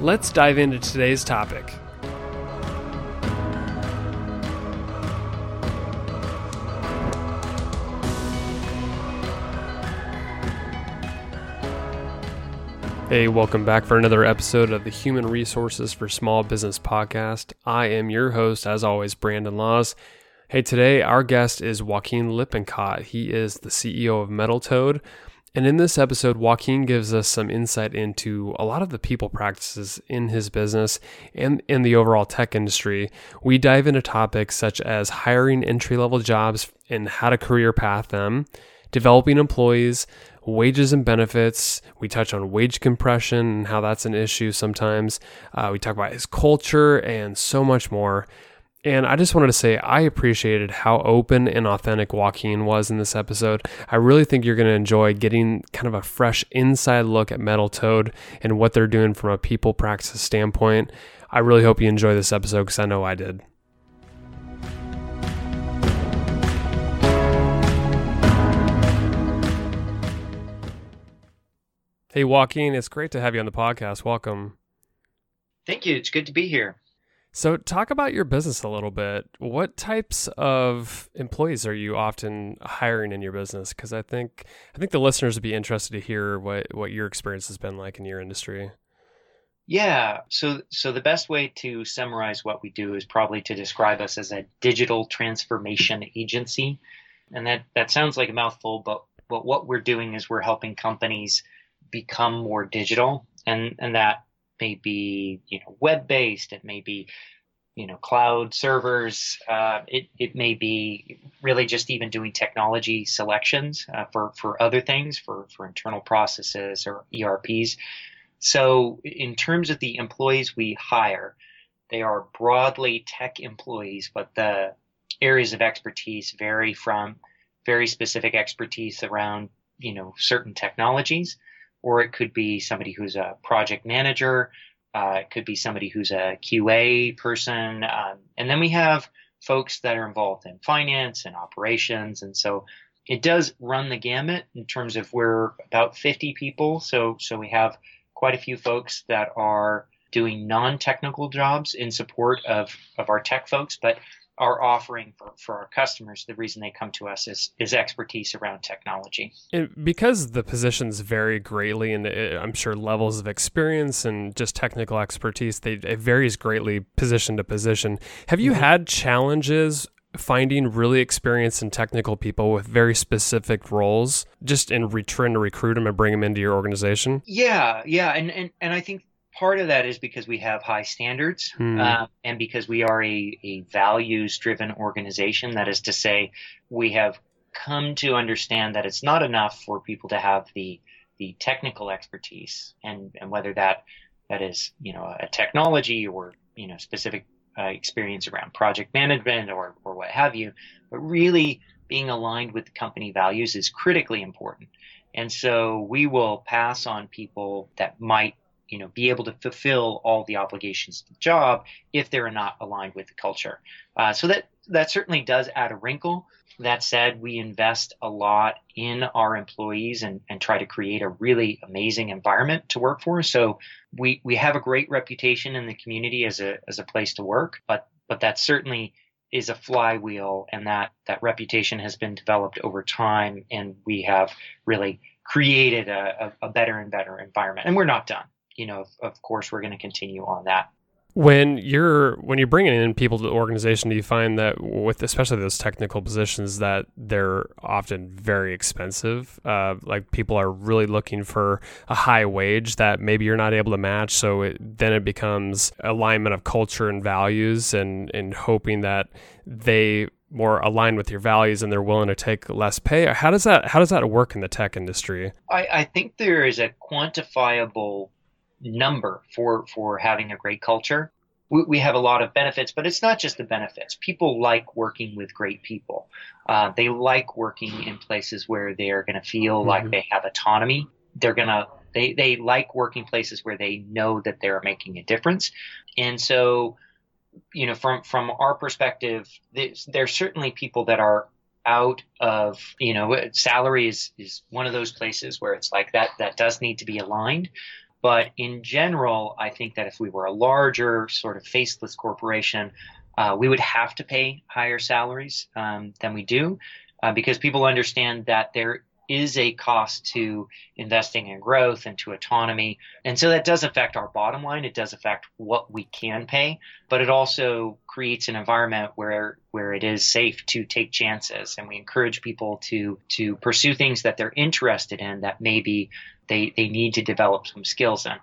Let's dive into today's topic. Hey, welcome back for another episode of the Human Resources for Small Business podcast. I am your host, as always, Brandon Laws. Hey, today our guest is Joaquin Lippincott. He is the CEO of Metal Toad, and in this episode, Joaquin gives us some insight into a lot of the people practices in his business and in the overall tech industry. We dive into topics such as hiring entry level jobs and how to career path them, developing employees, wages and benefits. We touch on wage compression and how that's an issue sometimes. Uh, we talk about his culture and so much more. And I just wanted to say I appreciated how open and authentic Joaquin was in this episode. I really think you're going to enjoy getting kind of a fresh inside look at Metal Toad and what they're doing from a people practice standpoint. I really hope you enjoy this episode because I know I did. Hey, Joaquin, it's great to have you on the podcast. Welcome. Thank you. It's good to be here. So, talk about your business a little bit. What types of employees are you often hiring in your business? Because I think I think the listeners would be interested to hear what what your experience has been like in your industry. Yeah. So, so the best way to summarize what we do is probably to describe us as a digital transformation agency, and that that sounds like a mouthful, but but what we're doing is we're helping companies become more digital, and and that may be you know web based it may be you know cloud servers uh, it, it may be really just even doing technology selections uh, for for other things for for internal processes or erps so in terms of the employees we hire they are broadly tech employees but the areas of expertise vary from very specific expertise around you know certain technologies or it could be somebody who's a project manager. Uh, it could be somebody who's a QA person. Um, and then we have folks that are involved in finance and operations. And so it does run the gamut in terms of we're about 50 people. So, so we have quite a few folks that are doing non-technical jobs in support of, of our tech folks, but our offering for, for our customers, the reason they come to us is, is expertise around technology. And because the positions vary greatly, and I'm sure levels of experience and just technical expertise, they, it varies greatly position to position. Have you mm-hmm. had challenges finding really experienced and technical people with very specific roles just in return to recruit them and bring them into your organization? Yeah, yeah. And, and, and I think part of that is because we have high standards hmm. uh, and because we are a, a values driven organization. That is to say, we have come to understand that it's not enough for people to have the the technical expertise and, and whether that that is you know a technology or you know specific uh, experience around project management or or what have you, but really being aligned with the company values is critically important. And so we will pass on people that might you know, be able to fulfill all the obligations of the job if they're not aligned with the culture. Uh, so that that certainly does add a wrinkle. That said, we invest a lot in our employees and, and try to create a really amazing environment to work for. So we, we have a great reputation in the community as a as a place to work, but but that certainly is a flywheel and that that reputation has been developed over time and we have really created a, a, a better and better environment. And we're not done you know, of, of course, we're going to continue on that. When you're when you're bringing in people to the organization, do you find that with especially those technical positions that they're often very expensive? Uh, like people are really looking for a high wage that maybe you're not able to match. So it, then it becomes alignment of culture and values, and and hoping that they more aligned with your values and they're willing to take less pay. How does that how does that work in the tech industry? I, I think there is a quantifiable number for for having a great culture. We, we have a lot of benefits, but it's not just the benefits. People like working with great people. Uh, they like working in places where they're going to feel mm-hmm. like they have autonomy. They're going to they they like working places where they know that they're making a difference. And so, you know, from from our perspective, there's certainly people that are out of you know salary is is one of those places where it's like that that does need to be aligned but in general i think that if we were a larger sort of faceless corporation uh, we would have to pay higher salaries um, than we do uh, because people understand that there is a cost to investing in growth and to autonomy. And so that does affect our bottom line. It does affect what we can pay, but it also creates an environment where where it is safe to take chances and we encourage people to to pursue things that they're interested in that maybe they, they need to develop some skills in.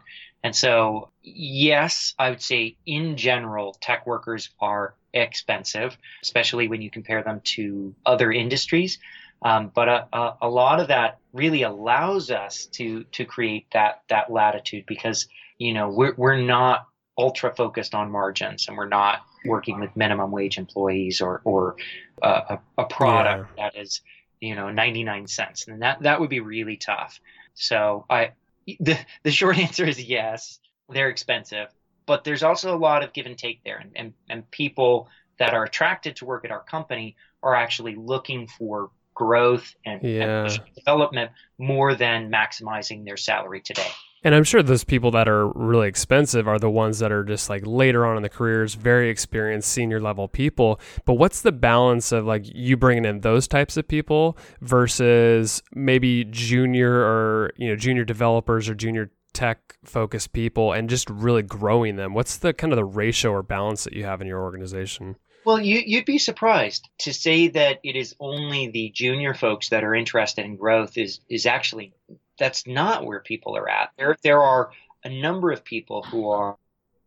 And so, yes, I would say in general, tech workers are expensive, especially when you compare them to other industries. Um, but a, a, a, lot of that really allows us to to create that that latitude because you know we're we're not ultra focused on margins and we're not working with minimum wage employees or or uh, a, a product yeah. that is you know 99 cents and that that would be really tough so i the the short answer is yes they're expensive but there's also a lot of give and take there and, and, and people that are attracted to work at our company are actually looking for growth and, yeah. and development more than maximizing their salary today. And I'm sure those people that are really expensive are the ones that are just like later on in the careers, very experienced senior level people. But what's the balance of like you bringing in those types of people versus maybe junior or, you know, junior developers or junior tech focused people and just really growing them? What's the kind of the ratio or balance that you have in your organization? Well, you, you'd be surprised to say that it is only the junior folks that are interested in growth is is actually that's not where people are at. There there are a number of people who are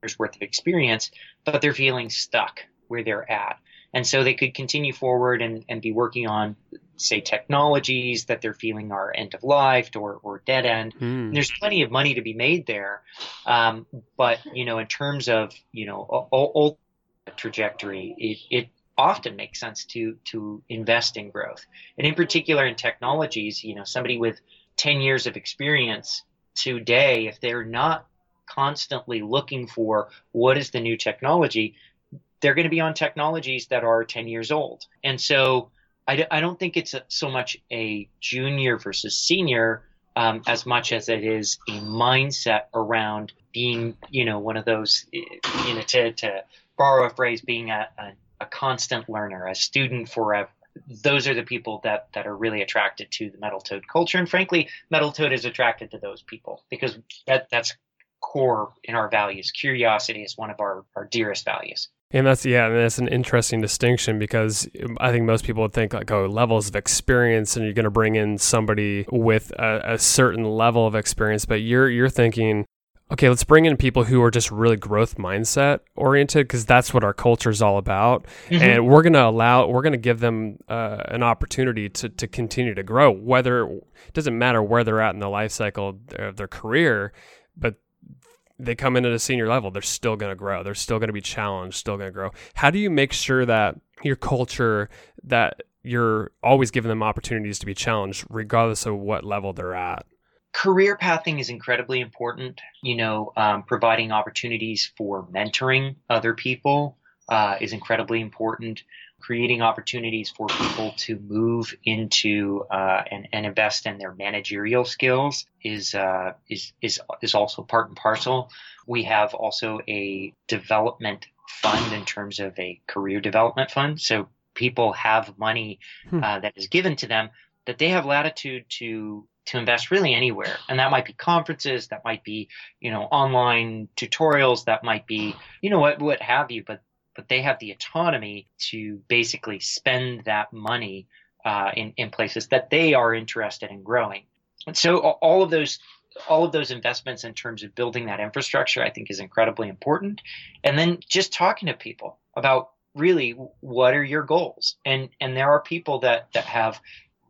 years worth of experience, but they're feeling stuck where they're at. And so they could continue forward and, and be working on, say, technologies that they're feeling are end of life or, or dead end. Mm. There's plenty of money to be made there. Um, but, you know, in terms of, you know, old trajectory, it, it often makes sense to to invest in growth, and in particular in technologies. You know, somebody with 10 years of experience today, if they're not constantly looking for what is the new technology, they're going to be on technologies that are 10 years old. And so I, I don't think it's a, so much a junior versus senior um, as much as it is a mindset around being, you know, one of those, you know, to, to borrow a phrase, being a, a, a constant learner, a student forever. Those are the people that, that are really attracted to the Metal Toad culture. And frankly, Metal Toad is attracted to those people because that, that's core in our values. Curiosity is one of our, our dearest values. And that's yeah, and that's an interesting distinction because I think most people would think like, oh, levels of experience, and you're going to bring in somebody with a, a, certain level of experience, but you're you're thinking okay, let's bring in people who are just really growth mindset oriented because that's what our culture is all about. Mm-hmm. And we're going to allow, we're going to give them uh, an opportunity to, to continue to grow, whether it doesn't matter where they're at in the life cycle of their career, but they come in at a senior level, they're still going to grow. They're still going to be challenged, still going to grow. How do you make sure that your culture, that you're always giving them opportunities to be challenged, regardless of what level they're at? Career pathing is incredibly important. You know, um, providing opportunities for mentoring other people uh, is incredibly important. Creating opportunities for people to move into uh, and, and, invest in their managerial skills is uh, is is is also part and parcel. We have also a development fund in terms of a career development fund. So people have money hmm. Uh, that is given to them that they have latitude to to invest really anywhere. And that might be conferences, that might be, you know, online tutorials, that might be, you know, what, what have you, but, but they have the autonomy to basically spend that money uh, in, in places that they are interested in growing. And so all of those all of those investments in terms of building that infrastructure, I think is incredibly important. And then just talking to people about really what are your goals? And and there are people that that have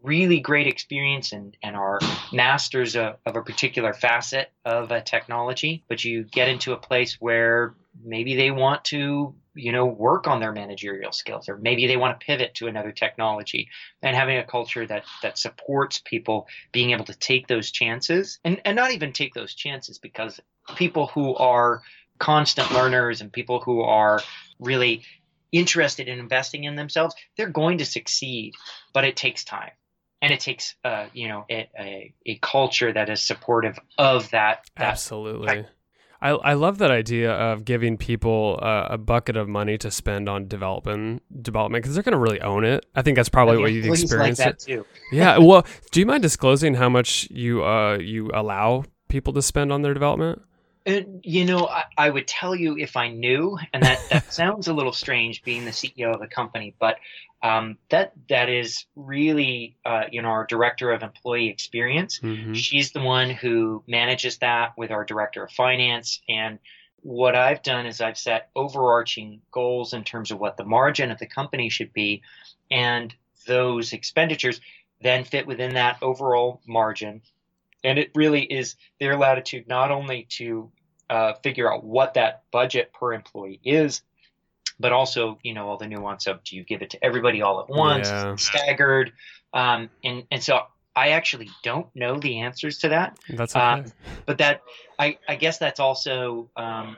really great experience and, and are masters of, of a particular facet of a technology, but you get into a place where maybe they want to you know work on their managerial skills or maybe they want to pivot to another technology and having a culture that that supports people being able to take those chances and and not even take those chances because people who are constant learners and people who are really interested in investing in themselves they're going to succeed but it takes time and it takes uh, you know a, a, a, culture that is supportive of that, that absolutely I, I love that idea of giving people uh, a bucket of money to spend on development development because they're going to really own it. I think that's probably what you experienced. Like too. yeah. Well, do you mind disclosing how much you uh, you allow people to spend on their development? And, you know, I, I, would tell you if I knew, and that, that sounds a little strange being the CEO of a company, but um, that that is really, uh, you know, our director of employee experience. Mm-hmm. She's the one who manages that with our director of finance. And what I've done is I've set overarching goals in terms of what the margin of the company should be, and those expenditures then fit within that overall margin. And it really is their latitude not only to uh, figure out what that budget per employee is, but also you know all the nuance of do you give it to everybody all at once, yeah. staggered, um, and and so I actually don't know the answers to that. That's okay. Um, but that I I guess that's also um,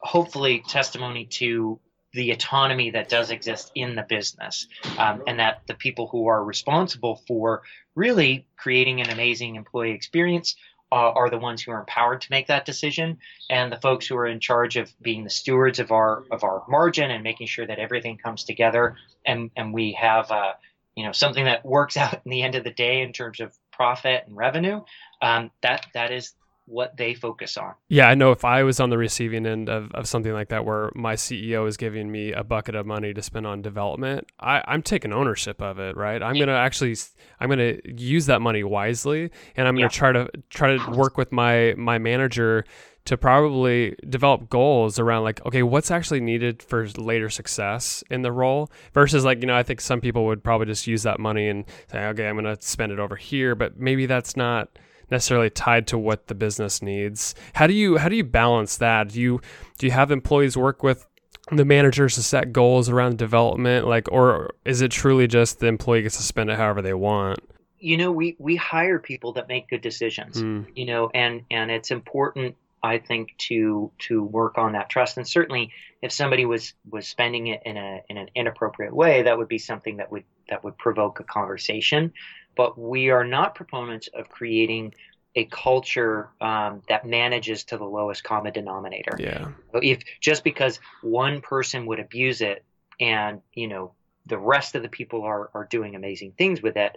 hopefully testimony to the autonomy that does exist in the business, um, and that the people who are responsible for really creating an amazing employee experience uh, are the ones who are empowered to make that decision, and the folks who are in charge of being the stewards of our of our margin and making sure that everything comes together, and and we have uh, you know something that works out in the end of the day in terms of profit and revenue. Um, that that is what they focus on. Yeah, I know if I was on the receiving end of, of something like that where my CEO is giving me a bucket of money to spend on development, I, I'm taking ownership of it, right? I'm yeah. gonna actually I'm gonna use that money wisely and I'm gonna yeah. try to try to work with my my manager to probably develop goals around like okay what's actually needed for later success in the role versus like you know i think some people would probably just use that money and say okay i'm going to spend it over here but maybe that's not necessarily tied to what the business needs. How do you how do you balance that? Do you do you have employees work with the managers to set goals around development like or is it truly just the employee gets to spend it however they want? You know, we we hire people that make good decisions. Mm. You know, and and it's important I think to to work on that trust. And certainly, if somebody was was spending it in a in an inappropriate way, that would be something that would that would provoke a conversation but we are not proponents of creating a culture um, that manages to the lowest common denominator. Yeah. If just because one person would abuse it and you know the rest of the people are are doing amazing things with it,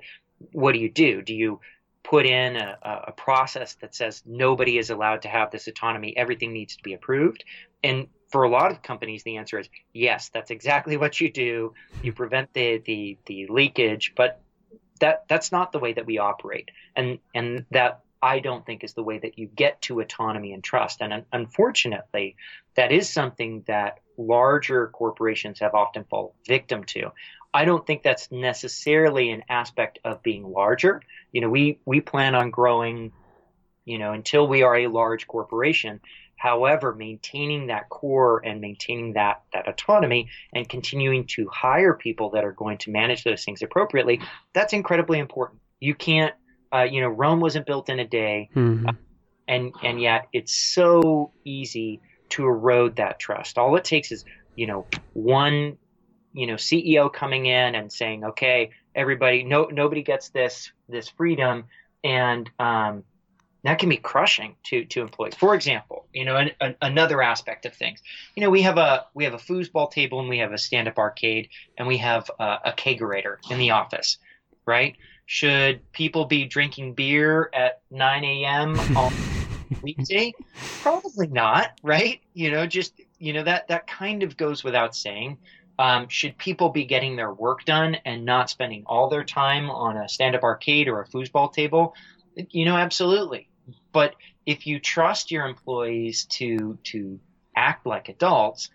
what do you do? Do you put in a, a process that says nobody is allowed to have this autonomy? Everything needs to be approved. And for a lot of companies, the answer is yes. That's exactly what you do. You prevent the the, the leakage, but that that's not the way that we operate, and and that I don't think is the way that you get to autonomy and trust. And unfortunately, that is something that larger corporations have often fallen victim to. I don't think that's necessarily an aspect of being larger. You know, we we plan on growing, you know, until we are a large corporation. However, maintaining that core and maintaining that, that autonomy and continuing to hire people that are going to manage those things appropriately, that's incredibly important. You can't, uh, you know, Rome wasn't built in a day. Mm-hmm. Uh, and, and yet it's so easy to erode that trust. All it takes is, you know, one, you know, CEO coming in and saying, okay, everybody, no, nobody gets this, this freedom. And, um, that can be crushing to to employees. For example, you know, an, an, another aspect of things. You know, we have a we have a foosball table and we have a stand up arcade and we have a, a kegerator in the office, right? Should people be drinking beer at 9 a.m. on weekday? Probably not, right? You know, just you know that that kind of goes without saying. Um, should people be getting their work done and not spending all their time on a stand-up arcade or a foosball table? You know, absolutely. But if you trust your employees to to act like adults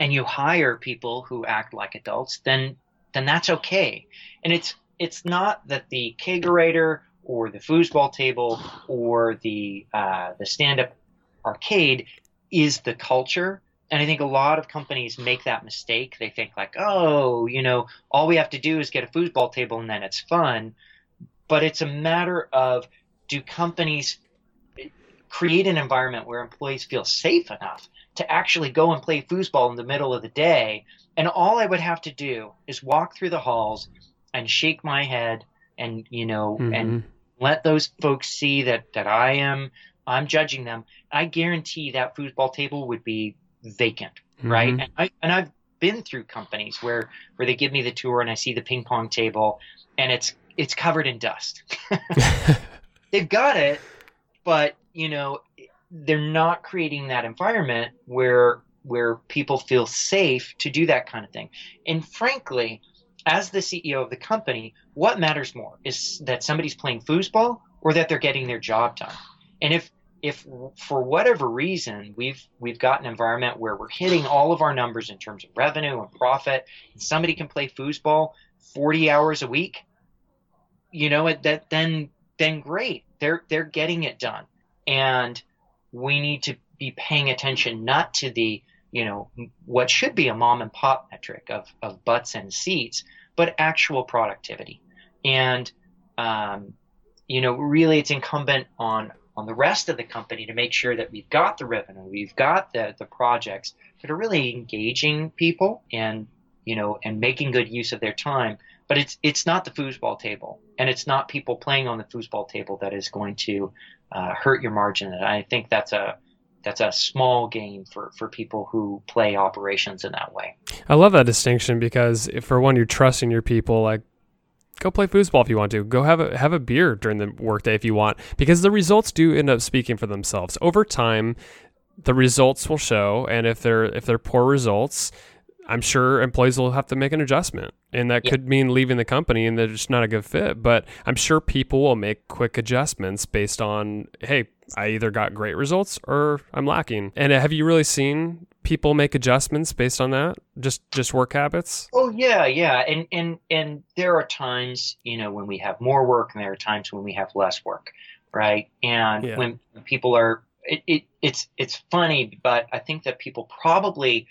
and you hire people who act like adults, then then that's okay. And it's it's not that the kegerator or the foosball table or the uh, the stand up arcade is the culture. And I think a lot of companies make that mistake. They think like, oh, you know, all we have to do is get a foosball table and then it's fun. But it's a matter of do companies create an environment where employees feel safe enough to actually go and play foosball in the middle of the day. And all I would have to do is walk through the halls and shake my head and, you know, mm-hmm. and let those folks see that, that I am, I'm judging them. I guarantee that foosball table would be vacant, mm-hmm. right? And, I, and I've been through companies where, where they give me the tour and I see the ping pong table and it's, it's covered in dust. They've got it, but you know, they're not creating that environment where where people feel safe to do that kind of thing. And frankly, as the CEO of the company, what matters more is that somebody's playing foosball or that they're getting their job done. And if if for whatever reason we've we've got an environment where we're hitting all of our numbers in terms of revenue and profit, and somebody can play foosball 40 hours a week, you know, that then then great. They're they're getting it done. And we need to be paying attention not to the, you know, what should be a mom and pop metric of, of butts and seats, but actual productivity. And, um, you know, really it's incumbent on, on the rest of the company to make sure that we've got the revenue, we've got the, the projects that are really engaging people and, you know, and making good use of their time. But it's, it's not the foosball table and it's not people playing on the foosball table that is going to uh, hurt your margin. And I think that's a that's a small game for, for people who play operations in that way. I love that distinction because for one you're trusting your people, like go play foosball if you want to. Go have a have a beer during the workday if you want, because the results do end up speaking for themselves over time. The results will show, and if they're if they're poor results, I'm sure employees will have to make an adjustment, and that yeah. could mean leaving the company and they're just not a good fit. But I'm sure people will make quick adjustments based on, hey, I either got great results or I'm lacking. And have you really seen people make adjustments based on that? Just just work habits? Oh yeah, yeah. And and and there are times, you know, when we have more work, and there are times when we have less work, right? And yeah. when people are, it, it it's it's funny, but I think that people probably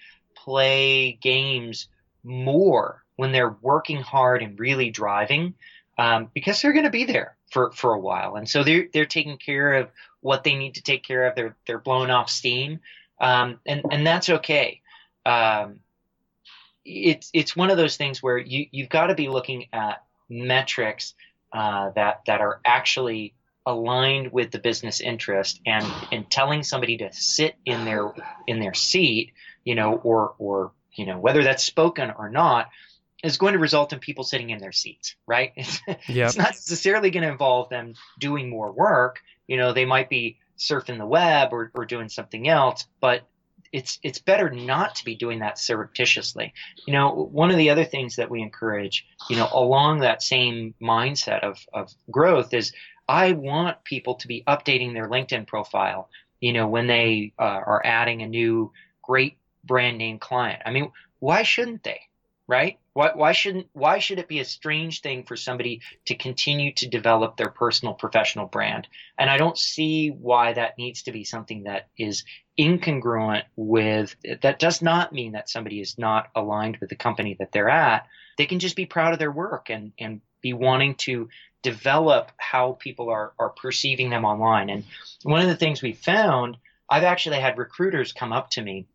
play games more when they're working hard and really driving um, because they're going to be there for, for a while. And so they're, they're taking care of what they need to take care of. They're, they're blowing off steam. Um, and, and that's okay. Um, it's, it's one of those things where you, you've got to be looking at metrics uh, that, that are actually aligned with the business interest and, and telling somebody to sit in their, in their seat you know, or or you know, whether that's spoken or not, is going to result in people sitting in their seats, right? It's, yep. it's not necessarily going to involve them doing more work. You know, they might be surfing the web or, or doing something else, but it's it's better not to be doing that surreptitiously. You know, one of the other things that we encourage, you know, along that same mindset of, of growth is I want people to be updating their LinkedIn profile, you know, when they uh, are adding a new great brand name client. I mean, why shouldn't they? Right? Why, why shouldn't why should it be a strange thing for somebody to continue to develop their personal professional brand? And I don't see why that needs to be something that is incongruent with that does not mean that somebody is not aligned with the company that they're at. They can just be proud of their work and, and be wanting to develop how people are, are perceiving them online. And one of the things we found, I've actually had recruiters come up to me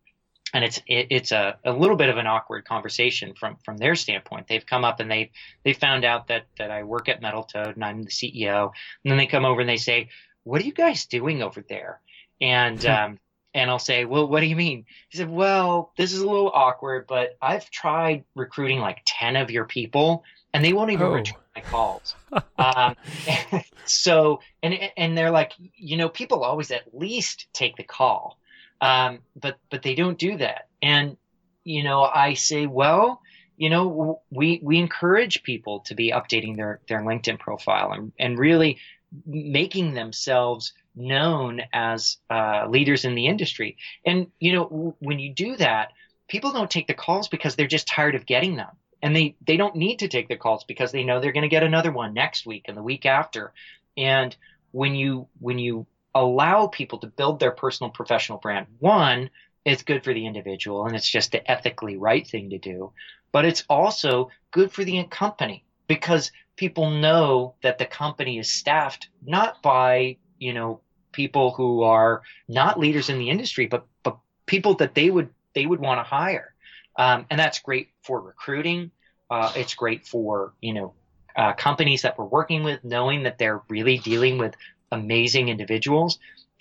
and it's it, it's a, a little bit of an awkward conversation from from their standpoint. They've come up and they they found out that that I work at Metal Toad and I'm the CEO, and then they come over and they say, "What are you guys doing over there?" And hmm. um, and I'll say, "Well, what do you mean?" He said, "Well, this is a little awkward, but I've tried recruiting like ten of your people, and they won't even oh. return my calls." um, so and and they're like, you know, people always at least take the call. Um, but but they don't do that. And you know, I say, well, you know, we we encourage people to be updating their their LinkedIn profile and and really making themselves known as uh, leaders in the industry. And you know, when you do that, people don't take the calls because they're just tired of getting them. and they they don't need to take the calls because they know they're going to get another one next week and the week after. And when you when you allow people to build their personal professional brand, one, it's good for the individual and it's just the ethically right thing to do, but it's also good for the company because people know that the company is staffed not by, you know, people who are not leaders in the industry, but but people that they would they would want to hire, um, and that's great for recruiting. Uh, it's great for you know uh, companies that we're working with, knowing that they're really dealing with amazing individuals.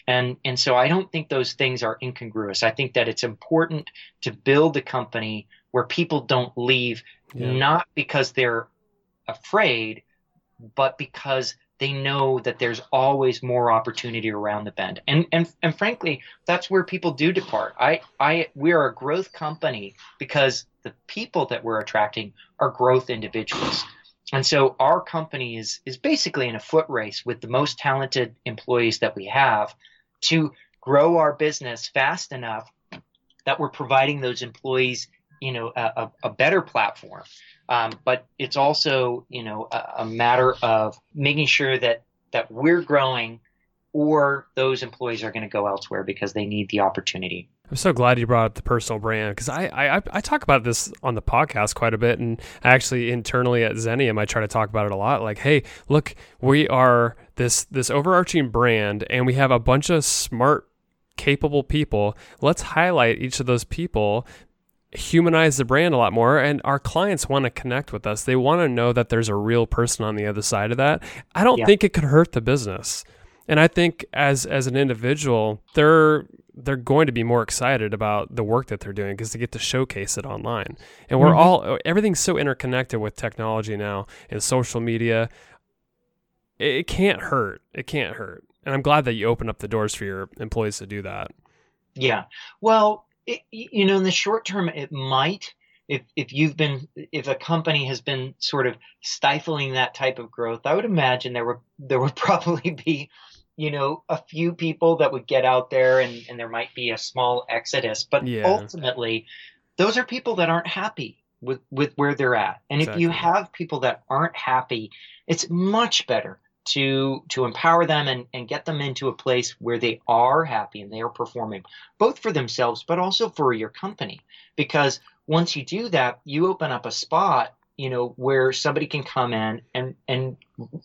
And, and so I don't think those things are incongruous. I think that it's important to build a company where people don't leave, yeah. not because they're afraid, but because they know that there's always more opportunity around the bend. And and and frankly, that's where people do depart. I I we are a growth company because the people that we're attracting are growth individuals. And so our company is is basically in a foot race with the most talented employees that we have to grow our business fast enough that we're providing those employees, you know, a, a better platform. Um, but it's also, you know, a, a matter of making sure that that we're growing or those employees are going to go elsewhere because they need the opportunity. I'm so glad you brought up the personal brand because I, I I talk about this on the podcast quite a bit, and actually internally at Xenium I try to talk about it a lot. Like, hey, look, we are this this overarching brand, and we have a bunch of smart, capable people. Let's highlight each of those people humanize the brand a lot more and our clients want to connect with us they want to know that there's a real person on the other side of that i don't yeah. think it could hurt the business and i think as as an individual they're they're going to be more excited about the work that they're doing because they get to showcase it online. And we're mm-hmm. all everything's so interconnected with technology now and social media. It, it can't hurt. It can't hurt. And i'm glad that you open up the doors for your employees to do that. Yeah. Well it, you know, in the short term, it might. If if you've been if a company has been sort of stifling that type of growth, I would imagine there would there would probably be, you know, a few people that would get out there and and there might be a small exodus. But yeah. ultimately, those are people that aren't happy with with where they're at. And exactly. if you have people that aren't happy, it's much better to to empower them and, and get them into a place where they are happy and they are performing both for themselves but also for your company because once you do that you open up a spot you know where somebody can come in and and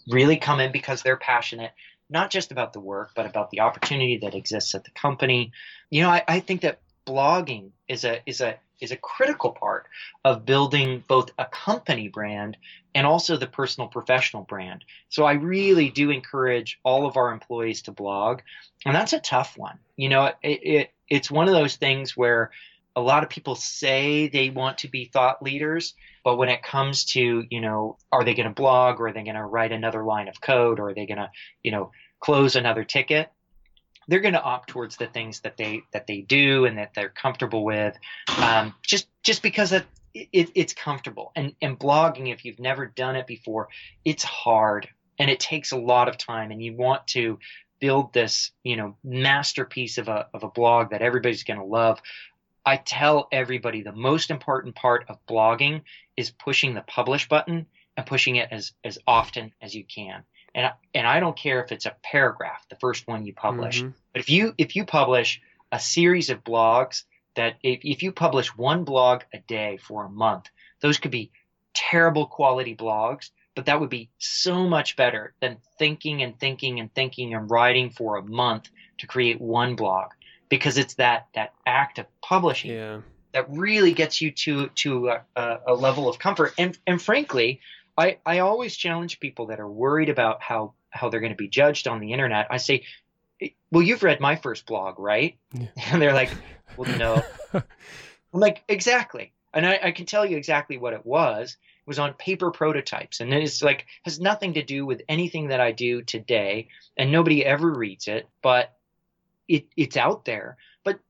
really come in because they're passionate not just about the work but about the opportunity that exists at the company you know i, I think that blogging is a is a is a critical part of building both a company brand and also the personal professional brand. So I really do encourage all of our employees to blog, and that's a tough one. You know, it, it it's one of those things where a lot of people say they want to be thought leaders, but when it comes to, you know, are they going to blog or are they going to write another line of code or are they going to, you know, close another ticket? they're going to opt towards the things that they that they do and that they're comfortable with, um, just just because it, it, it's comfortable. And and blogging, if you've never done it before, it's hard and it takes a lot of time. And you want to build this, you know, masterpiece of a of a blog that everybody's going to love. I tell everybody the most important part of blogging is pushing the publish button and pushing it as as often as you can. And I, and I don't care if it's a paragraph, the first one you publish, mm-hmm. but if you if you publish a series of blogs that if, if you publish one blog a day for a month, those could be terrible quality blogs, but that would be so much better than thinking and thinking and thinking and writing for a month to create one blog because it's that that act of publishing yeah. that really gets you to to a, a level of comfort and and frankly I, I always challenge people that are worried about how, how they're going to be judged on the internet. I say, eh, well, you've read my first blog, right? Yeah. And they're like, well, no. I'm like, exactly. And I, I, can tell you exactly what it was. It was on paper prototypes. And it's like, has nothing to do with anything that I do today. And nobody ever reads it, but it, it's out there. But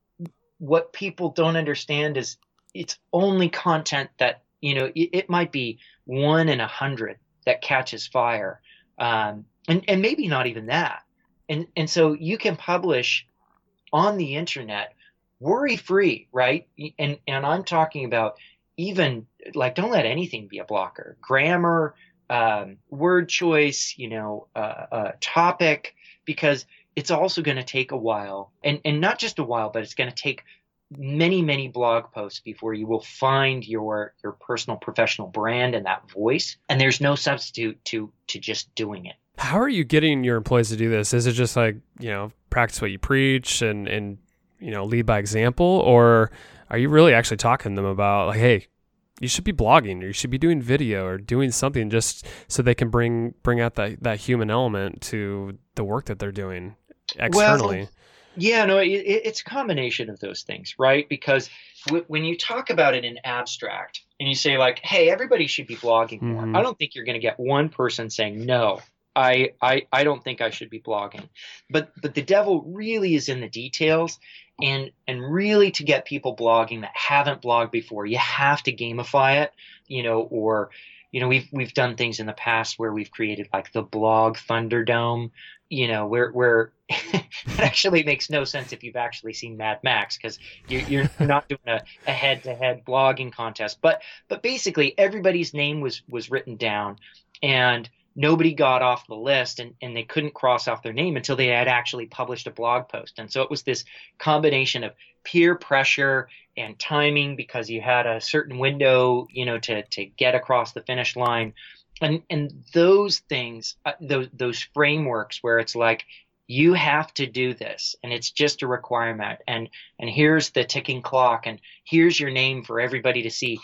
what people don't understand is it's only content that you know, it, it might be one in a hundred that catches fire, um, and and maybe not even that. And and so you can publish on the internet worry free, right? And and I'm talking about even like don't let anything be a blocker. Grammar, um, word choice, you know, uh, uh, topic, because it's also going to take a while, and and not just a while, but it's going to take many many blog posts before you will find your your personal professional brand and that voice and there's no substitute to to just doing it. How are you getting your employees to do this? Is it just like you know practice what you preach and and you know lead by example or are you really actually talking to them about like hey you should be blogging or you should be doing video or doing something just so they can bring bring out that that human element to the work that they're doing externally well, yeah no it, it's a combination of those things right because w- when you talk about it in abstract and you say like hey everybody should be blogging more mm-hmm. i don't think you're going to get one person saying no I, I I don't think I should be blogging. But but the devil really is in the details and and really to get people blogging that haven't blogged before, you have to gamify it, you know, or you know, we've we've done things in the past where we've created like the blog Thunderdome, you know, where where it actually makes no sense if you've actually seen Mad Max because you, you're not doing a, a head-to-head blogging contest. But but basically, everybody's name was was written down, and nobody got off the list and, and they couldn't cross off their name until they had actually published a blog post. And so it was this combination of peer pressure and timing because you had a certain window, you know, to, to get across the finish line. And, and those things, uh, those, those frameworks where it's like, you have to do this and it's just a requirement and and here's the ticking clock and here's your name for everybody to see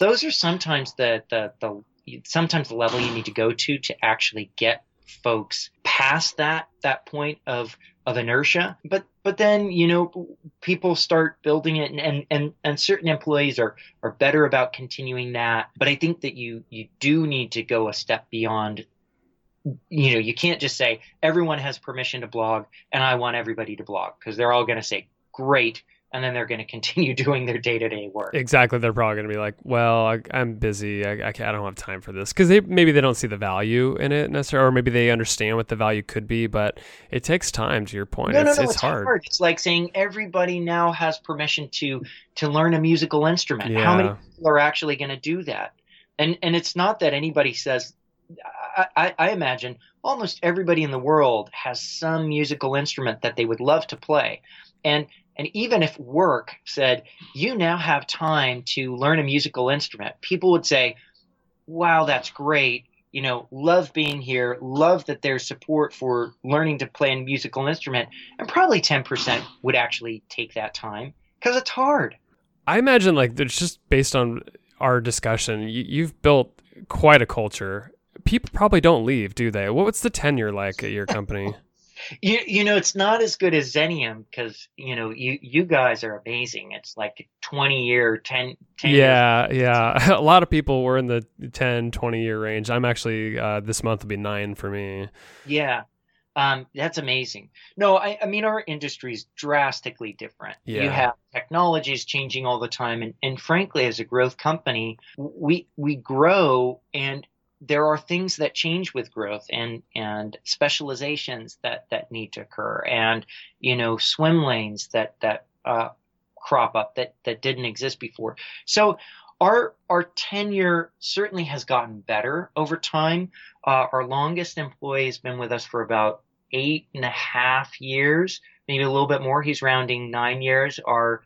those are sometimes the the the sometimes the level you need to go to to actually get folks past that that point of of inertia. But but then you know people start building it and and and, and certain employees are are better about continuing that. But i think that you you do need to go a step beyond you know you can't just say everyone has permission to blog and i want everybody to blog because they're all going to say great and then they're going to continue doing their day to day work. Exactly. They're probably going to be like, "Well, I, am busy. I, I, I, don't have time for this," because they maybe they don't see the value in it necessarily, or maybe they understand what the value could be, but it takes time. To your point, no, it's, no, no, it's, it's hard. hard. It's like saying everybody now has permission to to learn a musical instrument. Yeah. How many people are actually going to do that? And and it's not that anybody says. I, I imagine almost everybody in the world has some musical instrument that they would love to play. And and even if work said, you now have time to learn a musical instrument, people would say, wow, that's great. You know, love being here, love that there's support for learning to play a musical instrument. And probably 10% would actually take that time because it's hard. I imagine, like, it's just based on our discussion, you, you've built quite a culture. People probably don't leave, do they? What's the tenure like at your company? You you know it's not as good as Xenium because you know you you guys are amazing. It's like 20 year 10, 10 Yeah, years. yeah. A lot of people were in the 10 20 year range. I'm actually uh, this month will be 9 for me. Yeah. Um, that's amazing. No, I, I mean our industry is drastically different. Yeah. You have technologies changing all the time, and, and frankly, as a growth company, we we grow and there are things that change with growth and and specializations that that need to occur and you know swim lanes that that uh, crop up that that didn't exist before. So our our tenure certainly has gotten better over time. Uh, our longest employee has been with us for about eight and a half years maybe a little bit more. He's rounding nine years. Our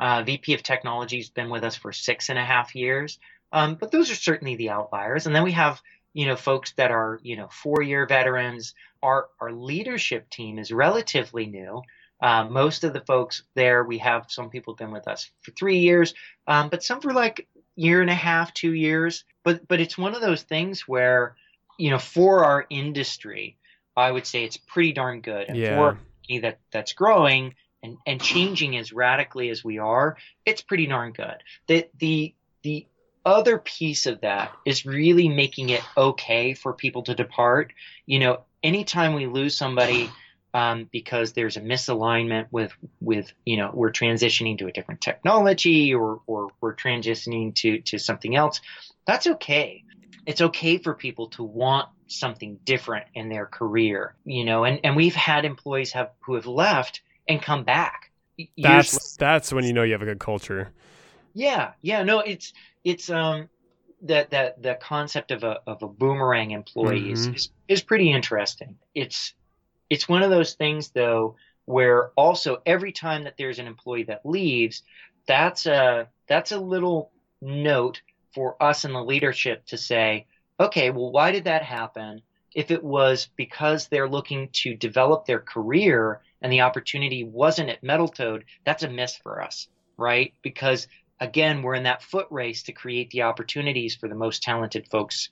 uh, vp of technology has been with us for six and a half years um, but those are certainly the outliers. And then we have, you know, folks that are, you know, four year veterans. Our, our leadership team is relatively new. Um, most of the folks there, we have some people have been with us for three years, um, but some for like year and a half, two years. But but it's one of those things where, you know, for our industry, I would say it's pretty darn good. And yeah. for that that's growing and, and changing as radically as we are, it's pretty darn good. The the the other piece of that is really making it okay for people to depart. You know, anytime we lose somebody um, because there's a misalignment with with you know we're transitioning to a different technology or or we're transitioning to to something else, that's okay. It's okay for people to want something different in their career, you know, and and we've had employees have who have left and come back. That's that's when you know you have a good culture. Yeah, yeah, no, it's it's um that that the concept of a of a boomerang employee is, Mhm. is is pretty interesting. It's it's one of those things though where also every time that there's an employee that leaves, that's a that's a little note for us in the leadership to say, okay, well, why did that happen? If it was because they're looking to develop their career and the opportunity wasn't at Metal Toad, that's a miss for us, right? Because again, we're in that foot race to create the opportunities for the most talented folks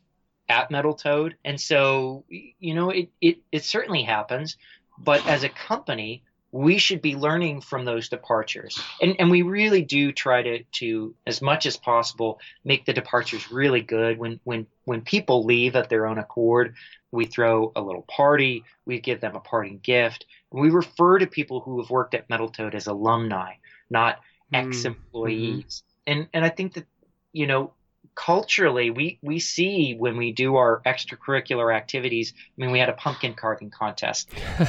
at Metal Toad. And so, you know, it, it, it certainly happens. But as a company, we should be learning from those departures. And, and we really do try to, to, as much as possible, make the departures really good. When, when, when people leave at their own accord, we throw a little party, we give them a parting gift. We refer to people who have worked at Metal Toad as alumni, not ex employees. And, and I think that, you know, culturally we we see when we do our extracurricular activities i mean we had a pumpkin carving contest.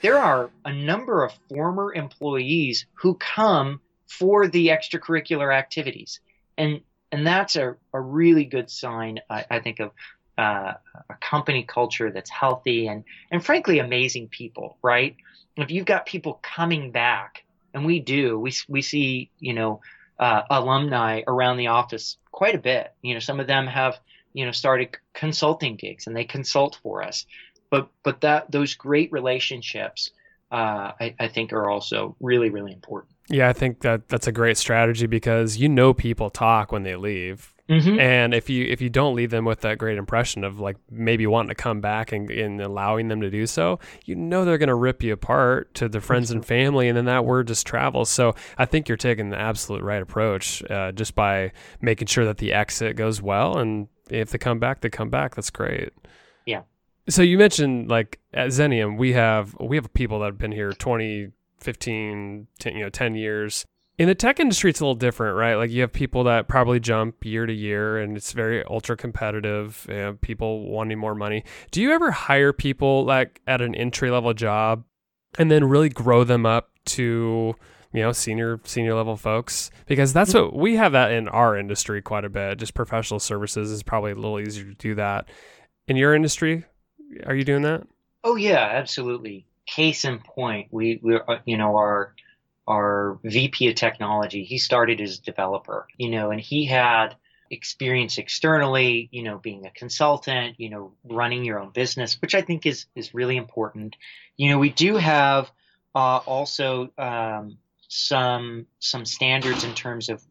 There are a number of former employees who come for the extracurricular activities. And and that's a, a really good sign i, I think of uh, a company culture that's healthy and and frankly amazing people right? If you've got people coming back and we do we we see you know uh, alumni around the office quite a bit. You know, some of them have you know started consulting gigs and they consult for us. But but that those great relationships, uh, I, I think, are also really really important. yeah, I think that that's a great strategy because you know people talk when they leave. Mm-hmm. And if you if you don't leave them with that great impression of like maybe wanting to come back and, and allowing them to do so, you know they're going to rip you apart to their friends and family, and then that word just travels. So I think you're taking the absolute right approach uh, just by making sure that the exit goes well, and if they come back, they come back. That's great. Yeah. So you mentioned like at Xenium, we have we have people that have been here 20, 15, 10, you know, 10 years in the tech industry it's a little different right? Like you have people that probably jump year to year and it's very ultra competitive know, people wanting more money. Do you ever hire people like at an entry level job and then really grow them up to you know senior senior level folks? Because that's what we have that in our industry quite a bit. Just professional services is probably a little easier to do that. In your industry are you doing that? Oh yeah, absolutely. Case in point, we we uh, you know our our VP of technology. He started as a developer, you know, and he had experience externally, you know, being a consultant, you know, running your own business, which I think is is really important. You know, we do have uh, also um, some some standards in terms of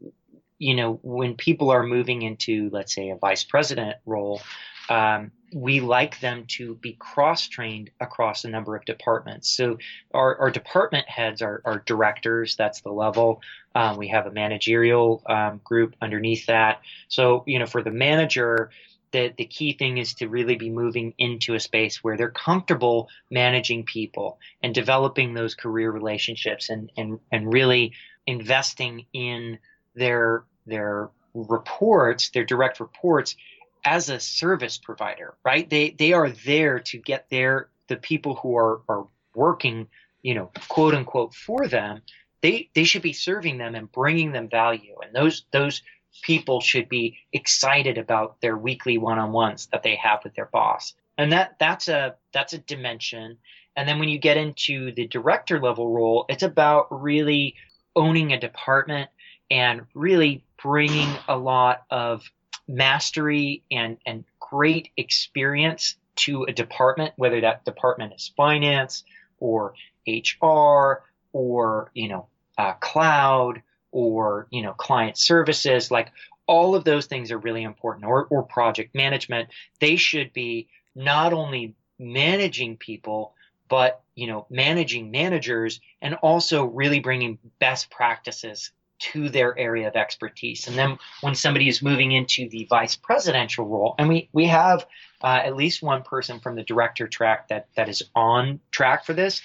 you know when people are moving into let's say a vice president role um, we like them to be cross trained across a number of departments. So our, our department heads are, are directors. That's the level. Um, we have a managerial um, group underneath that. So you know, for the manager, the the key thing is to really be moving into a space where they're comfortable managing people and developing those career relationships and and and really investing in their their reports, their direct reports as a service provider, right? They they are there to get their the people who are are working, you know, quote unquote for them. They they should be serving them and bringing them value, and those those people should be excited about their weekly one-on-ones that they have with their boss. And that that's a that's a dimension. And then when you get into the director level role, it's about really owning a department and really bringing a lot of mastery and, and great experience to a department, whether that department is finance or HR or, you know, uh, cloud or, you know, client services, like all of those things are really important or, or project management. They should be not only managing people, but, you know, managing managers and also really bringing best practices to their area of expertise. And then when somebody is moving into the vice presidential role, and we, we have uh, at least one person from the director track that, that is on track for this,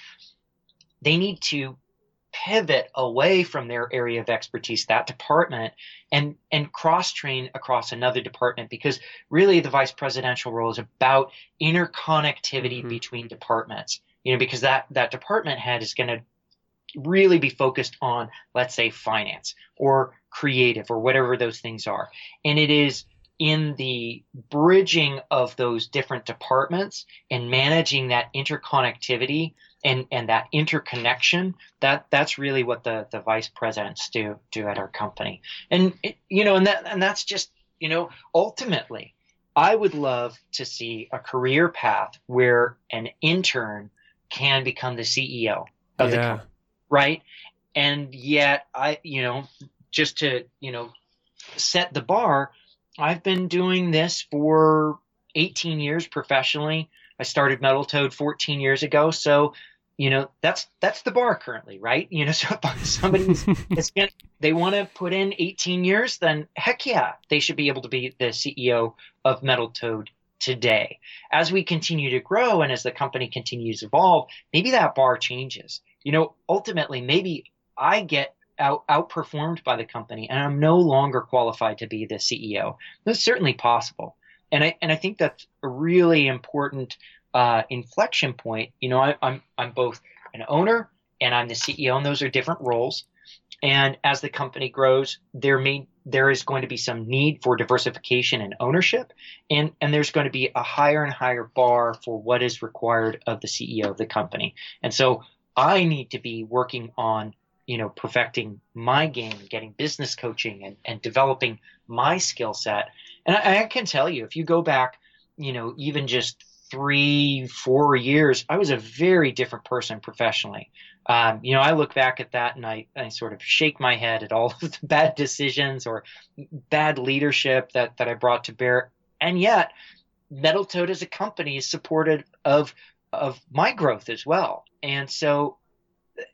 they need to pivot away from their area of expertise, that department, and, and cross train across another department because really the vice presidential role is about interconnectivity Mhm. between departments. You know, because that, that department head is going to really be focused on, let's say, finance or creative or whatever those things are. And it is in the bridging of those different departments and managing that interconnectivity and, and that interconnection that that's really what the, the vice presidents do do at our company and it, you know and that and that's just you know ultimately I would love to see a career path where an intern can become the CEO of yeah. the company, right? And yet, I, you know, just to, you know, set the bar, I've been doing this for 18 years professionally. I started Metal Toad 14 years ago. So you know that's that's the bar currently right you know so if somebody is going they want to put in 18 years then heck yeah they should be able to be the ceo of metal toad today as we continue to grow and as the company continues to evolve maybe that bar changes you know ultimately maybe i get out outperformed by the company and i'm no longer qualified to be the ceo that's certainly possible and i and i think that's a really important uh, inflection point, you know, I, I'm I'm both an owner and I'm the CEO, and those are different roles. And as the company grows, there may there is going to be some need for diversification and ownership, and and there's going to be a higher and higher bar for what is required of the CEO of the company. And so I need to be working on you know perfecting my game, getting business coaching, and and developing my skill set. And I, I can tell you, if you go back, you know, even just three, four years, I was a very different person professionally. Um, you know, I look back at that and I, I sort of shake my head at all of the bad decisions or bad leadership that, that I brought to bear. And yet, Metal Toad as a company is supported of of my growth as well. And so,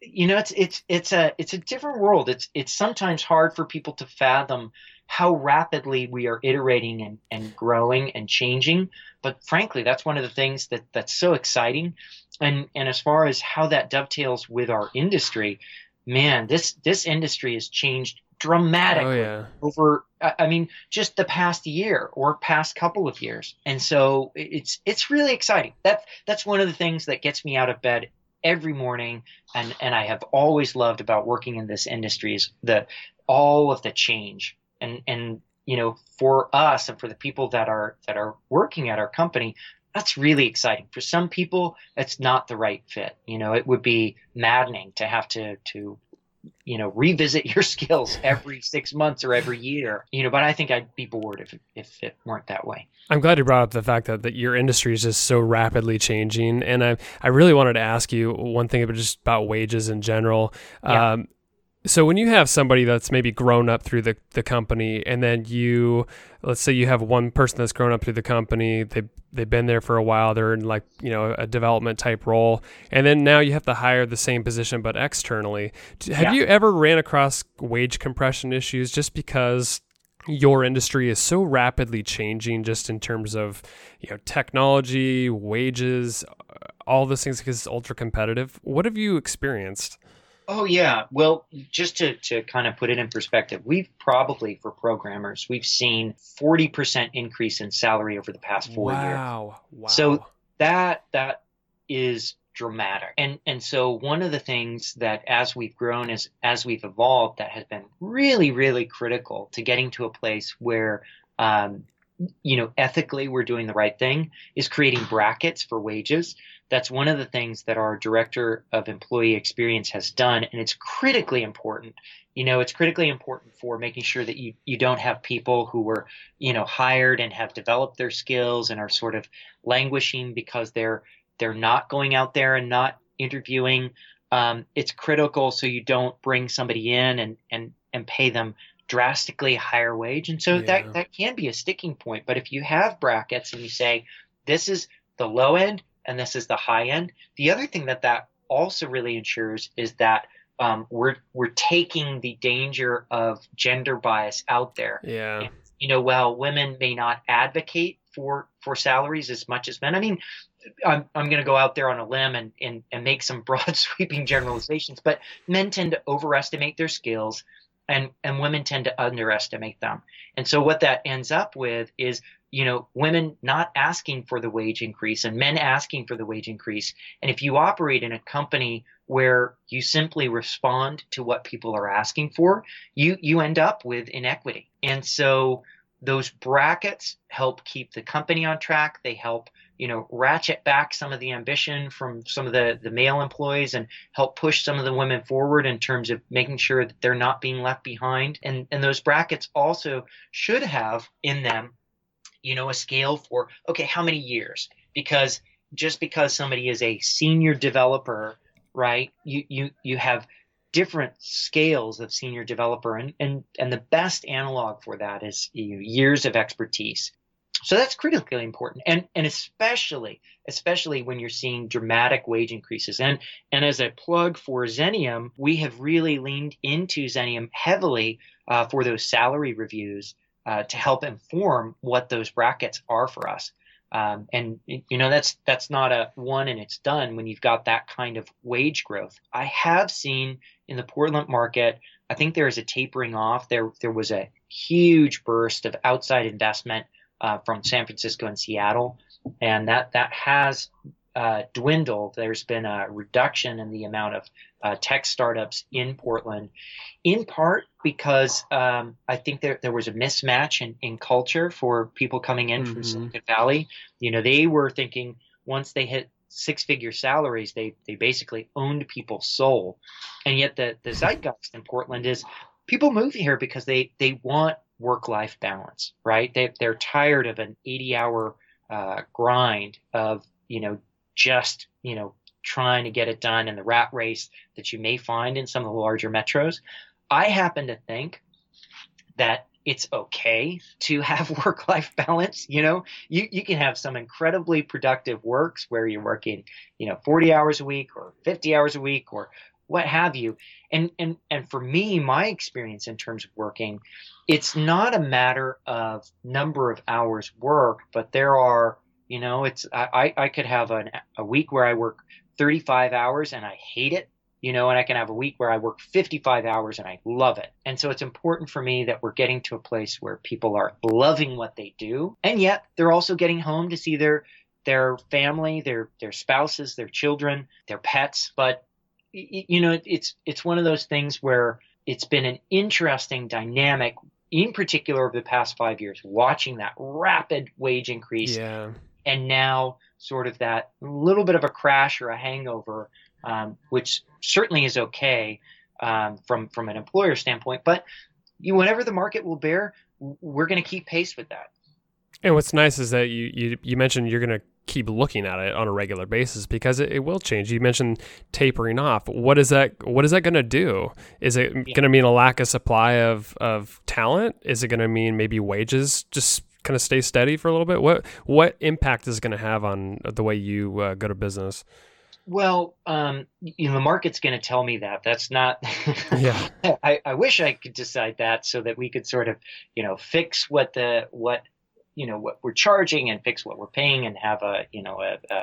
you know, it's it's it's a it's a different world. It's it's sometimes hard for people to fathom how rapidly we are iterating and, and growing and changing. But frankly, that's one of the things that, that's so exciting. And and as far as how that dovetails with our industry, man, this this industry has changed oh, dramatically oh, yeah. over I mean just the past year or past couple of years. And so it's it's really exciting. That that's one of the things that gets me out of bed every morning and and I have always loved about working in this industry is the all of the change and and you know for us and for the people that are that are working at our company that's really exciting for some people it's not the right fit you know it would be maddening to have to to you know revisit your skills every six months or every year you know but i think i'd be bored if if it weren't that way i'm glad you brought up the fact that, that your industry is just so rapidly changing and i i really wanted to ask you one thing about just about wages in general yeah. um, so when you have somebody that's maybe grown up through the, the company and then you let's say you have one person that's grown up through the company they they've been there for a while they're in like you know a development type role and then now you have to hire the same position but externally. Have yeah. you ever ran across wage compression issues just because your industry is so rapidly changing just in terms of you know technology wages all those things because it's ultra competitive? What have you experienced Oh yeah. Well, just to, to kind of put it in perspective, we've probably for programmers, we've seen 40% increase in salary over the past four wow. years. Wow. Wow. So that that is dramatic. And and so one of the things that as we've grown as as we've evolved that has been really, really critical to getting to a place where um, you know, ethically we're doing the right thing is creating brackets for wages that's one of the things that our director of employee experience has done and it's critically important. You know it's critically important for making sure that you you don't have people who were you know hired and have developed their skills and are sort of languishing because they're they're not going out there and not interviewing. Um, it's critical so you don't bring somebody in and and and pay them drastically higher wage. And so yeah. that that can be a sticking point. But if you have brackets and you say this is the low end and this is the high end. The other thing that that also really ensures is that um, we're we're taking the danger of gender bias out there. Yeah. And, you know, while women may not advocate for for salaries as much as men, I mean, I'm I'm going to go out there on a limb and, and and make some broad sweeping generalizations, but men tend to overestimate their skills and and women tend to underestimate them. And so what that ends up with is you know, women not asking for the wage increase and men asking for the wage increase. And if you operate in a company where you simply respond to what people are asking for, you, you end up with inequity. And so those brackets help keep the company on track. They help, you know, ratchet back some of the ambition from some of the, the male employees and help push some of the women forward in terms of making sure that they're not being left behind. And, and those brackets also should have in them you know, a scale for, okay, how many years? Because just because somebody is a senior developer, right, you, you, you have different scales of senior developer and, and, and the best analog for that is years of expertise. So that's critically important. And, and especially, especially when you're seeing dramatic wage increases. And, and as a plug for Xenium, we have really leaned into Xenium heavily uh, for those salary reviews uh, to help inform what those brackets are for us. Um, and you know that's that's not a one and it's done when you've got that kind of wage growth. I have seen in the Portland market, I think there is a tapering off. There there was a huge burst of outside investment uh, from San Francisco and Seattle, and that that has uh, dwindled. There's been a reduction in the amount of uh, tech startups in Portland, in part because um, I think there, there was a mismatch in, in culture for people coming in mm-hmm. from Silicon Valley. You know, they were thinking once they hit six figure salaries, they, they basically owned people's soul. And yet the, the zeitgeist in Portland is people move here because they, they want work life balance, right? They, they're tired of an 80 hour uh, grind of, you know, just, you know, trying to get it done in the rat race that you may find in some of the larger metros. I happen to think that it's okay to have work life balance. You know, you, you can have some incredibly productive works where you're working, you know, 40 hours a week or 50 hours a week or what have you. And, and, and for me, my experience in terms of working, it's not a matter of number of hours work, but there are you know, it's I, I could have an, a week where I work 35 hours and I hate it, you know, and I can have a week where I work 55 hours and I love it. And so it's important for me that we're getting to a place where people are loving what they do, and yet they're also getting home to see their their family, their their spouses, their children, their pets. But you know, it's it's one of those things where it's been an interesting dynamic in particular over the past five years, watching that rapid wage increase yeah and now sort of that little bit of a crash or a hangover, um, which certainly is okay um, from from an employer standpoint. But you, whatever the market will bear, we're going to keep pace with that. And what's nice is that you you, you mentioned you're going to keep looking at it on a regular basis because it, it, will change. You mentioned tapering off. What is that? What is that going to do? Is it yeah. going to mean a lack of supply of of talent? Is it going to mean maybe wages just kind of stay steady for a little bit? What what impact is going to have on the way you uh, go to business? Well, um, you know, the market's going to tell me that. That's not. yeah. I, I wish I could decide that so that we could sort of, you know, fix what the what you know what we're charging and fix what we're paying and have a you know a, a,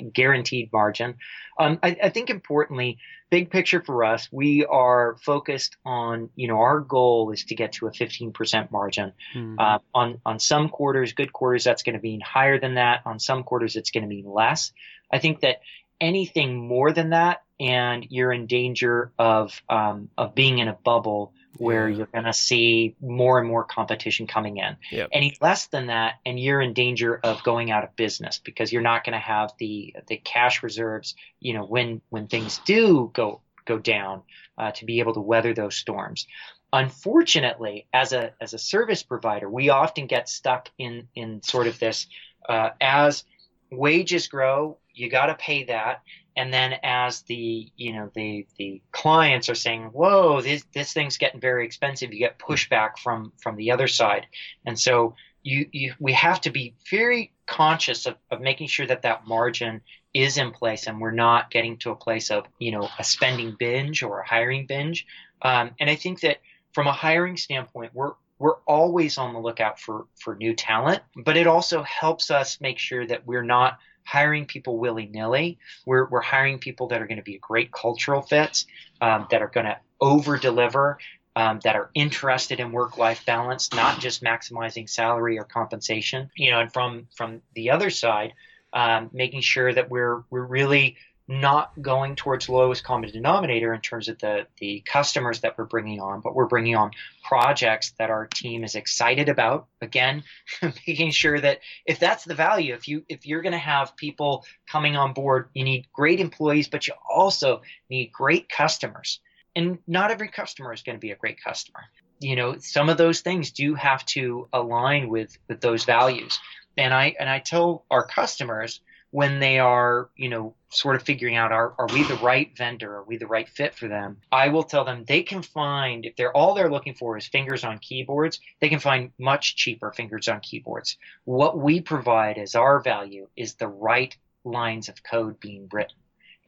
a guaranteed margin. Um, I, I, think importantly, big picture for us, we are focused on you know our goal is to get to a 15% margin. Mm-hmm. Uh, on on some quarters, good quarters, that's going to be higher than that. On some quarters, it's going to be less. I think that anything more than that, and you're in danger of um, of being in a bubble where yeah. you're going to see more and more competition coming in. Yep. Any less than that, and you're in danger of going out of business because you're not going to have the the cash reserves. You know, when when things do go go down, uh, to be able to weather those storms. Unfortunately, as a as a service provider, we often get stuck in in sort of this uh, as wages grow, you got to pay that and then as the you know the the clients are saying whoa this this thing's getting very expensive you get pushback from from the other side. And so you, you we have to be very conscious of, of making sure that that margin is in place and we're not getting to a place of you know a spending binge or a hiring binge. Um, and i think that from a hiring standpoint we're we're always on the lookout for for new talent but it also helps us make sure that we're not hiring people willy nilly. We're, we're hiring people that are going to be a great cultural fit, um, that are going to over deliver, um, that are interested in work-life balance, not just maximizing salary or compensation. You know, and from from the other side, um, making sure that we're we're really not going towards lowest common denominator in terms of the the customers that we're bringing on, but we're bringing on projects that our team is excited about. Again, making sure that if that's the value, if you if you're going to have people coming on board, you need great employees, but you also need great customers and not every customer is going to be a great customer. You know, some of those things do have to align with with those values. And I and I tell our customers when they are, you know, sort of figuring out are, are we the right vendor? Are we the right fit for them? I will tell them they can find if they're all they're looking for is fingers on keyboards, they can find much cheaper fingers on keyboards. What we provide as our value is the right lines of code being written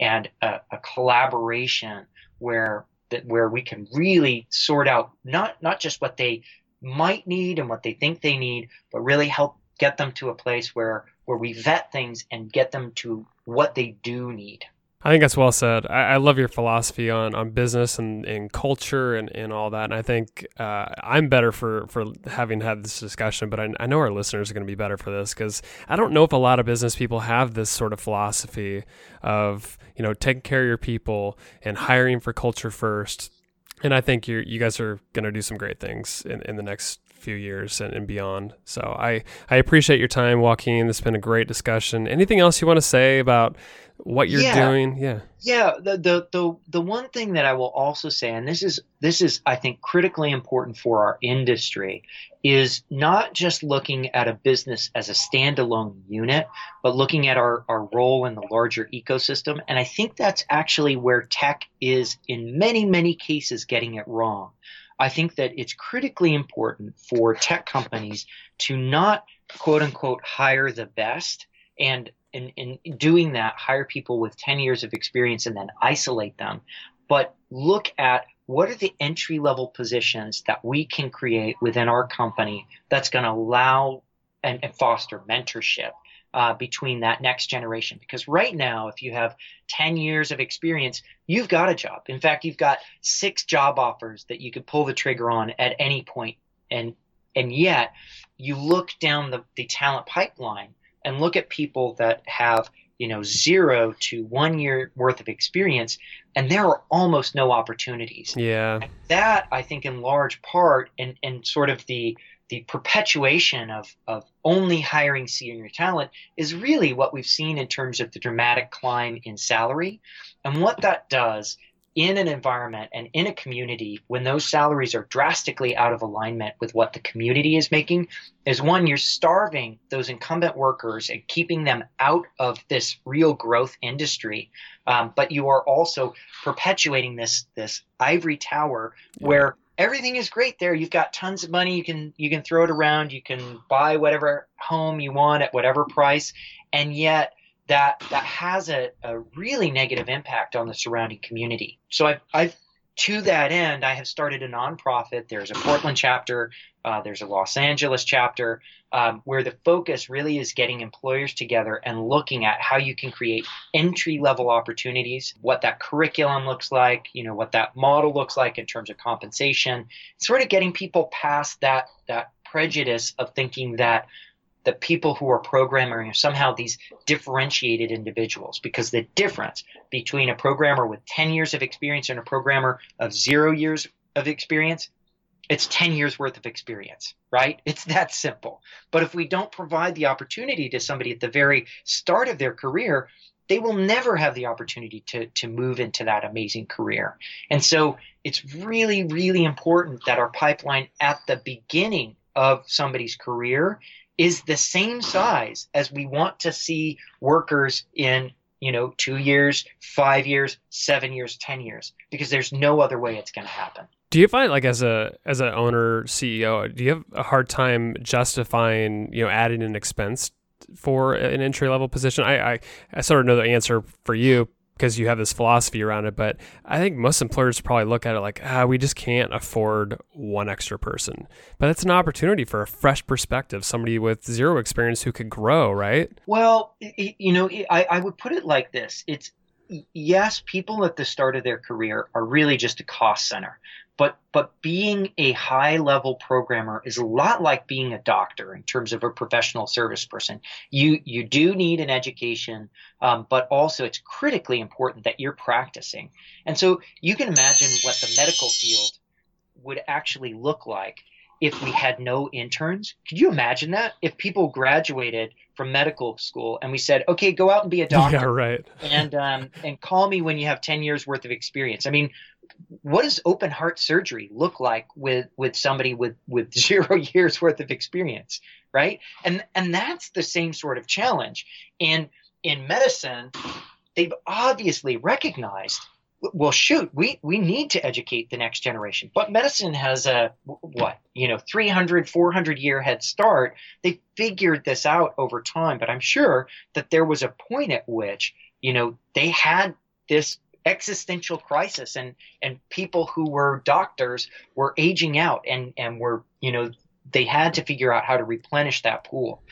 and a, a collaboration where that where we can really sort out not not just what they might need and what they think they need, but really help get them to a place where where we vet things and get them to what they do need. I think that's well said. I, I, love your philosophy on, on business and, and culture and, and all that. And I think uh, I'm better for, for having had this discussion, but I, I know our listeners are going to be better for this because I don't know if a lot of business people have this sort of philosophy of, you know, taking care of your people and hiring for culture first. And I think you you guys are going to do some great things in, in the next few years and, and beyond. So I, I appreciate your time, Joaquin. This has been a great discussion. Anything else you want to say about what you're yeah. doing. Yeah. Yeah. The, the the the one thing that I will also say, and this is this is I think critically important for our industry, is not just looking at a business as a standalone unit, but looking at our, our role in the larger ecosystem. And I think that's actually where tech is in many, many cases getting it wrong. I think that it's critically important for tech companies to not quote unquote hire the best and in, in doing that, hire people with 10 years of experience and then isolate them. But look at what are the entry level positions that we can create within our company that's going to allow and, and foster mentorship uh, between that next generation. Because right now, if you have 10 years of experience, you've got a job. In fact, you've got six job offers that you could pull the trigger on at any point. And, and yet you look down the, the talent pipeline and look at people that have you know zero to one year worth of experience and there are almost no opportunities yeah and that i think in large part and and sort of the the perpetuation of of only hiring senior talent is really what we've seen in terms of the dramatic climb in salary and what that does in an environment and in a community when those salaries are drastically out of alignment with what the community is making is one you're starving those incumbent workers and keeping them out of this real growth industry um, but you are also perpetuating this this ivory tower yeah. where everything is great there. You've got tons of money. You can you can throw it around. You can buy whatever home you want at whatever price. And yet that that has a, a really negative impact on the surrounding community. So I've, I've to that end, I have started a nonprofit. There's a Portland chapter, uh, there's a Los Angeles chapter, um, where the focus really is getting employers together and looking at how you can create entry level opportunities, what that curriculum looks like, you know, what that model looks like in terms of compensation, sort of getting people past that that prejudice of thinking that the people who are programming are somehow these differentiated individuals because the difference between a programmer with 10 years of experience and a programmer of zero years of experience it's 10 years worth of experience right it's that simple but if we don't provide the opportunity to somebody at the very start of their career they will never have the opportunity to, to move into that amazing career. And so it's really, really important that our pipeline at the beginning of somebody's career is the same size as we want to see workers in you know two years five years seven years ten years because there's no other way it's going to happen. Do you find like as a as an owner ceo do you have a hard time justifying you know adding an expense for an entry level position? I, I i sort of know the answer for you because you have this philosophy around it. But I think most employers probably look at it like, ah, we just can't afford one extra person. But it's an opportunity for a fresh perspective, somebody with zero experience who could grow, right? Well, you know, I, I would put it like this: it's yes, people at the start of their career are really just a cost center. But but being a high level programmer is a lot like being a doctor in terms of a professional service person. You you do need an education, um, but also it's critically important that you're practicing. And so you can imagine what the medical field would actually look like if we had no interns. Could you imagine that? If people graduated from medical school and we said, okay, go out and be a doctor. Yeah, right. and um, and call me when you have 10 years worth of experience. I mean, what does open heart surgery look like with with somebody with with zero years worth of experience, right? And and that's the same sort of challenge. And in medicine, they've obviously recognized well shoot we we need to educate the next generation. But medicine has a what you know 300 400 year head start. They figured this out over time but i'm sure that there was a point at which you know they had this existential crisis and and people who were doctors were aging out and and were you know they had to figure out how to replenish that pool.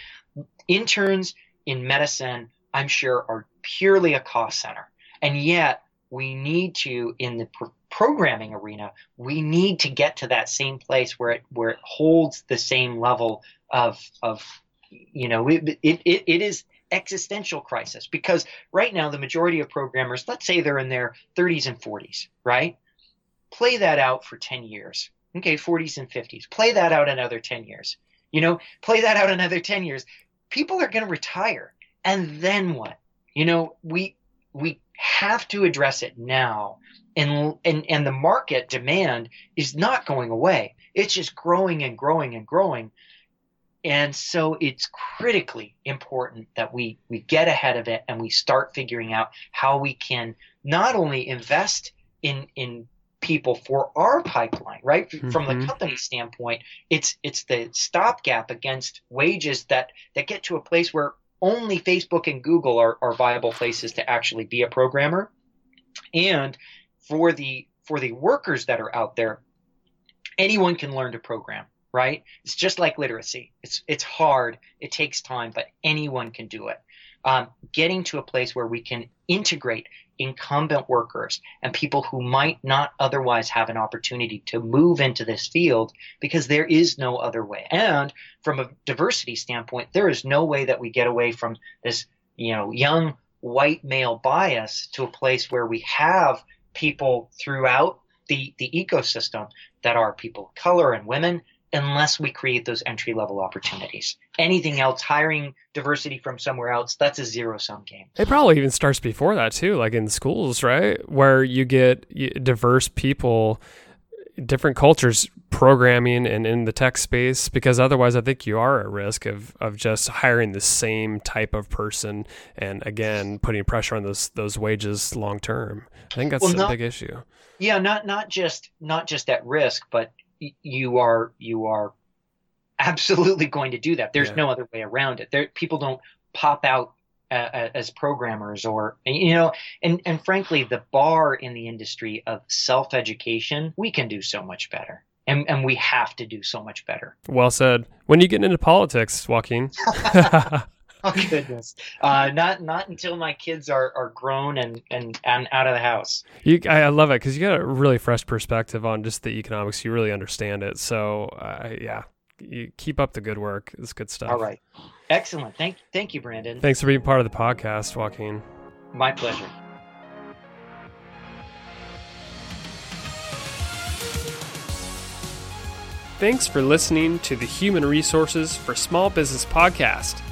Interns in medicine i'm sure are purely a cost center. And yet we need to in the programming arena we need to get to that same place where it where it holds the same level of of you know it, it, it is existential crisis. Because right now the majority of programmers let's say they're in their 30s and 40s right? Play that out for 10 years. Okay 40s and 50s play that out another 10 years. You know play that out another 10 years. People are going to retire. And then what? You know we we have to address it now. And, and, and the market demand is not going away. It's just growing and growing and growing. And so it's critically important that we, we get ahead of it and we start figuring out how we can not only invest in, in people for our pipeline, right? Mm-hmm. From the mm-hmm. company standpoint, it's it's the stopgap against wages that that get to a place where only Facebook and Google are, are viable places to actually be a programmer. And for the for the workers that are out there, anyone can learn to program, right? It's just like literacy. It's it's hard, it takes time, but anyone can do it. Um, getting to a place where we can integrate incumbent workers and people who might not otherwise have an opportunity to move into this field because there is no other way. And from a diversity standpoint, there is no way that we get away from this, you know, young white male bias to a place where we have people throughout the, the ecosystem that are people of color and women unless we create those entry level opportunities. Anything else, hiring diversity from somewhere else, that's a zero sum game. It probably even starts before that too, like in schools, right? Where you get diverse people, different cultures programming and in the tech space because otherwise I think you are at risk of, of just hiring the same type of person and again putting pressure on those those wages long term. I think that's well, a not, big issue. Yeah, not not just not just at risk, but you are you are absolutely going to do that. There's yeah. no other way around it. There, people don't pop out uh, as programmers or you know and and frankly the bar in the industry of self education we can do so much better and and we have to do so much better well said when you get into politics joaquin oh goodness. Uh, not not until my kids are, are grown and, and and out of the house. You i, love it because you got a really fresh perspective on just the economics. You really understand it. So uh, yeah you keep up the good work. It's good stuff. All right. Excellent. Thank thank you brandon. Thanks for being part of the podcast joaquin. My pleasure. Thanks for listening to the Human Resources for Small Business podcast.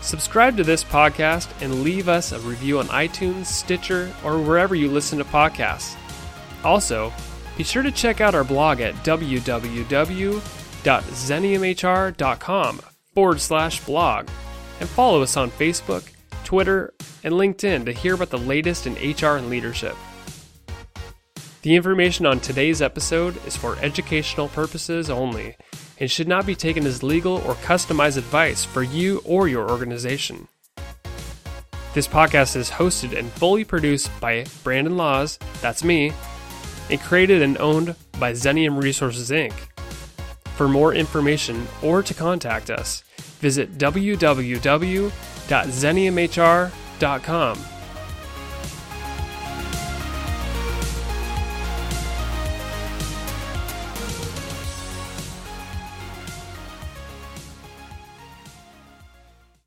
Subscribe to this podcast and leave us a review on iTunes, Stitcher, or wherever you listen to podcasts. Also, be sure to check out our blog at www.xeniumhr.com forward slash blog and follow us on Facebook, Twitter, and LinkedIn to hear about the latest in HR and leadership. The information on today's episode is for educational purposes only and should not be taken as legal or customized advice for you or your organization. This podcast is hosted and fully produced by Brandon Laws, that's me, and created and owned by Xenium Resources Inc. For more information or to contact us, visit www.xeniumhr.com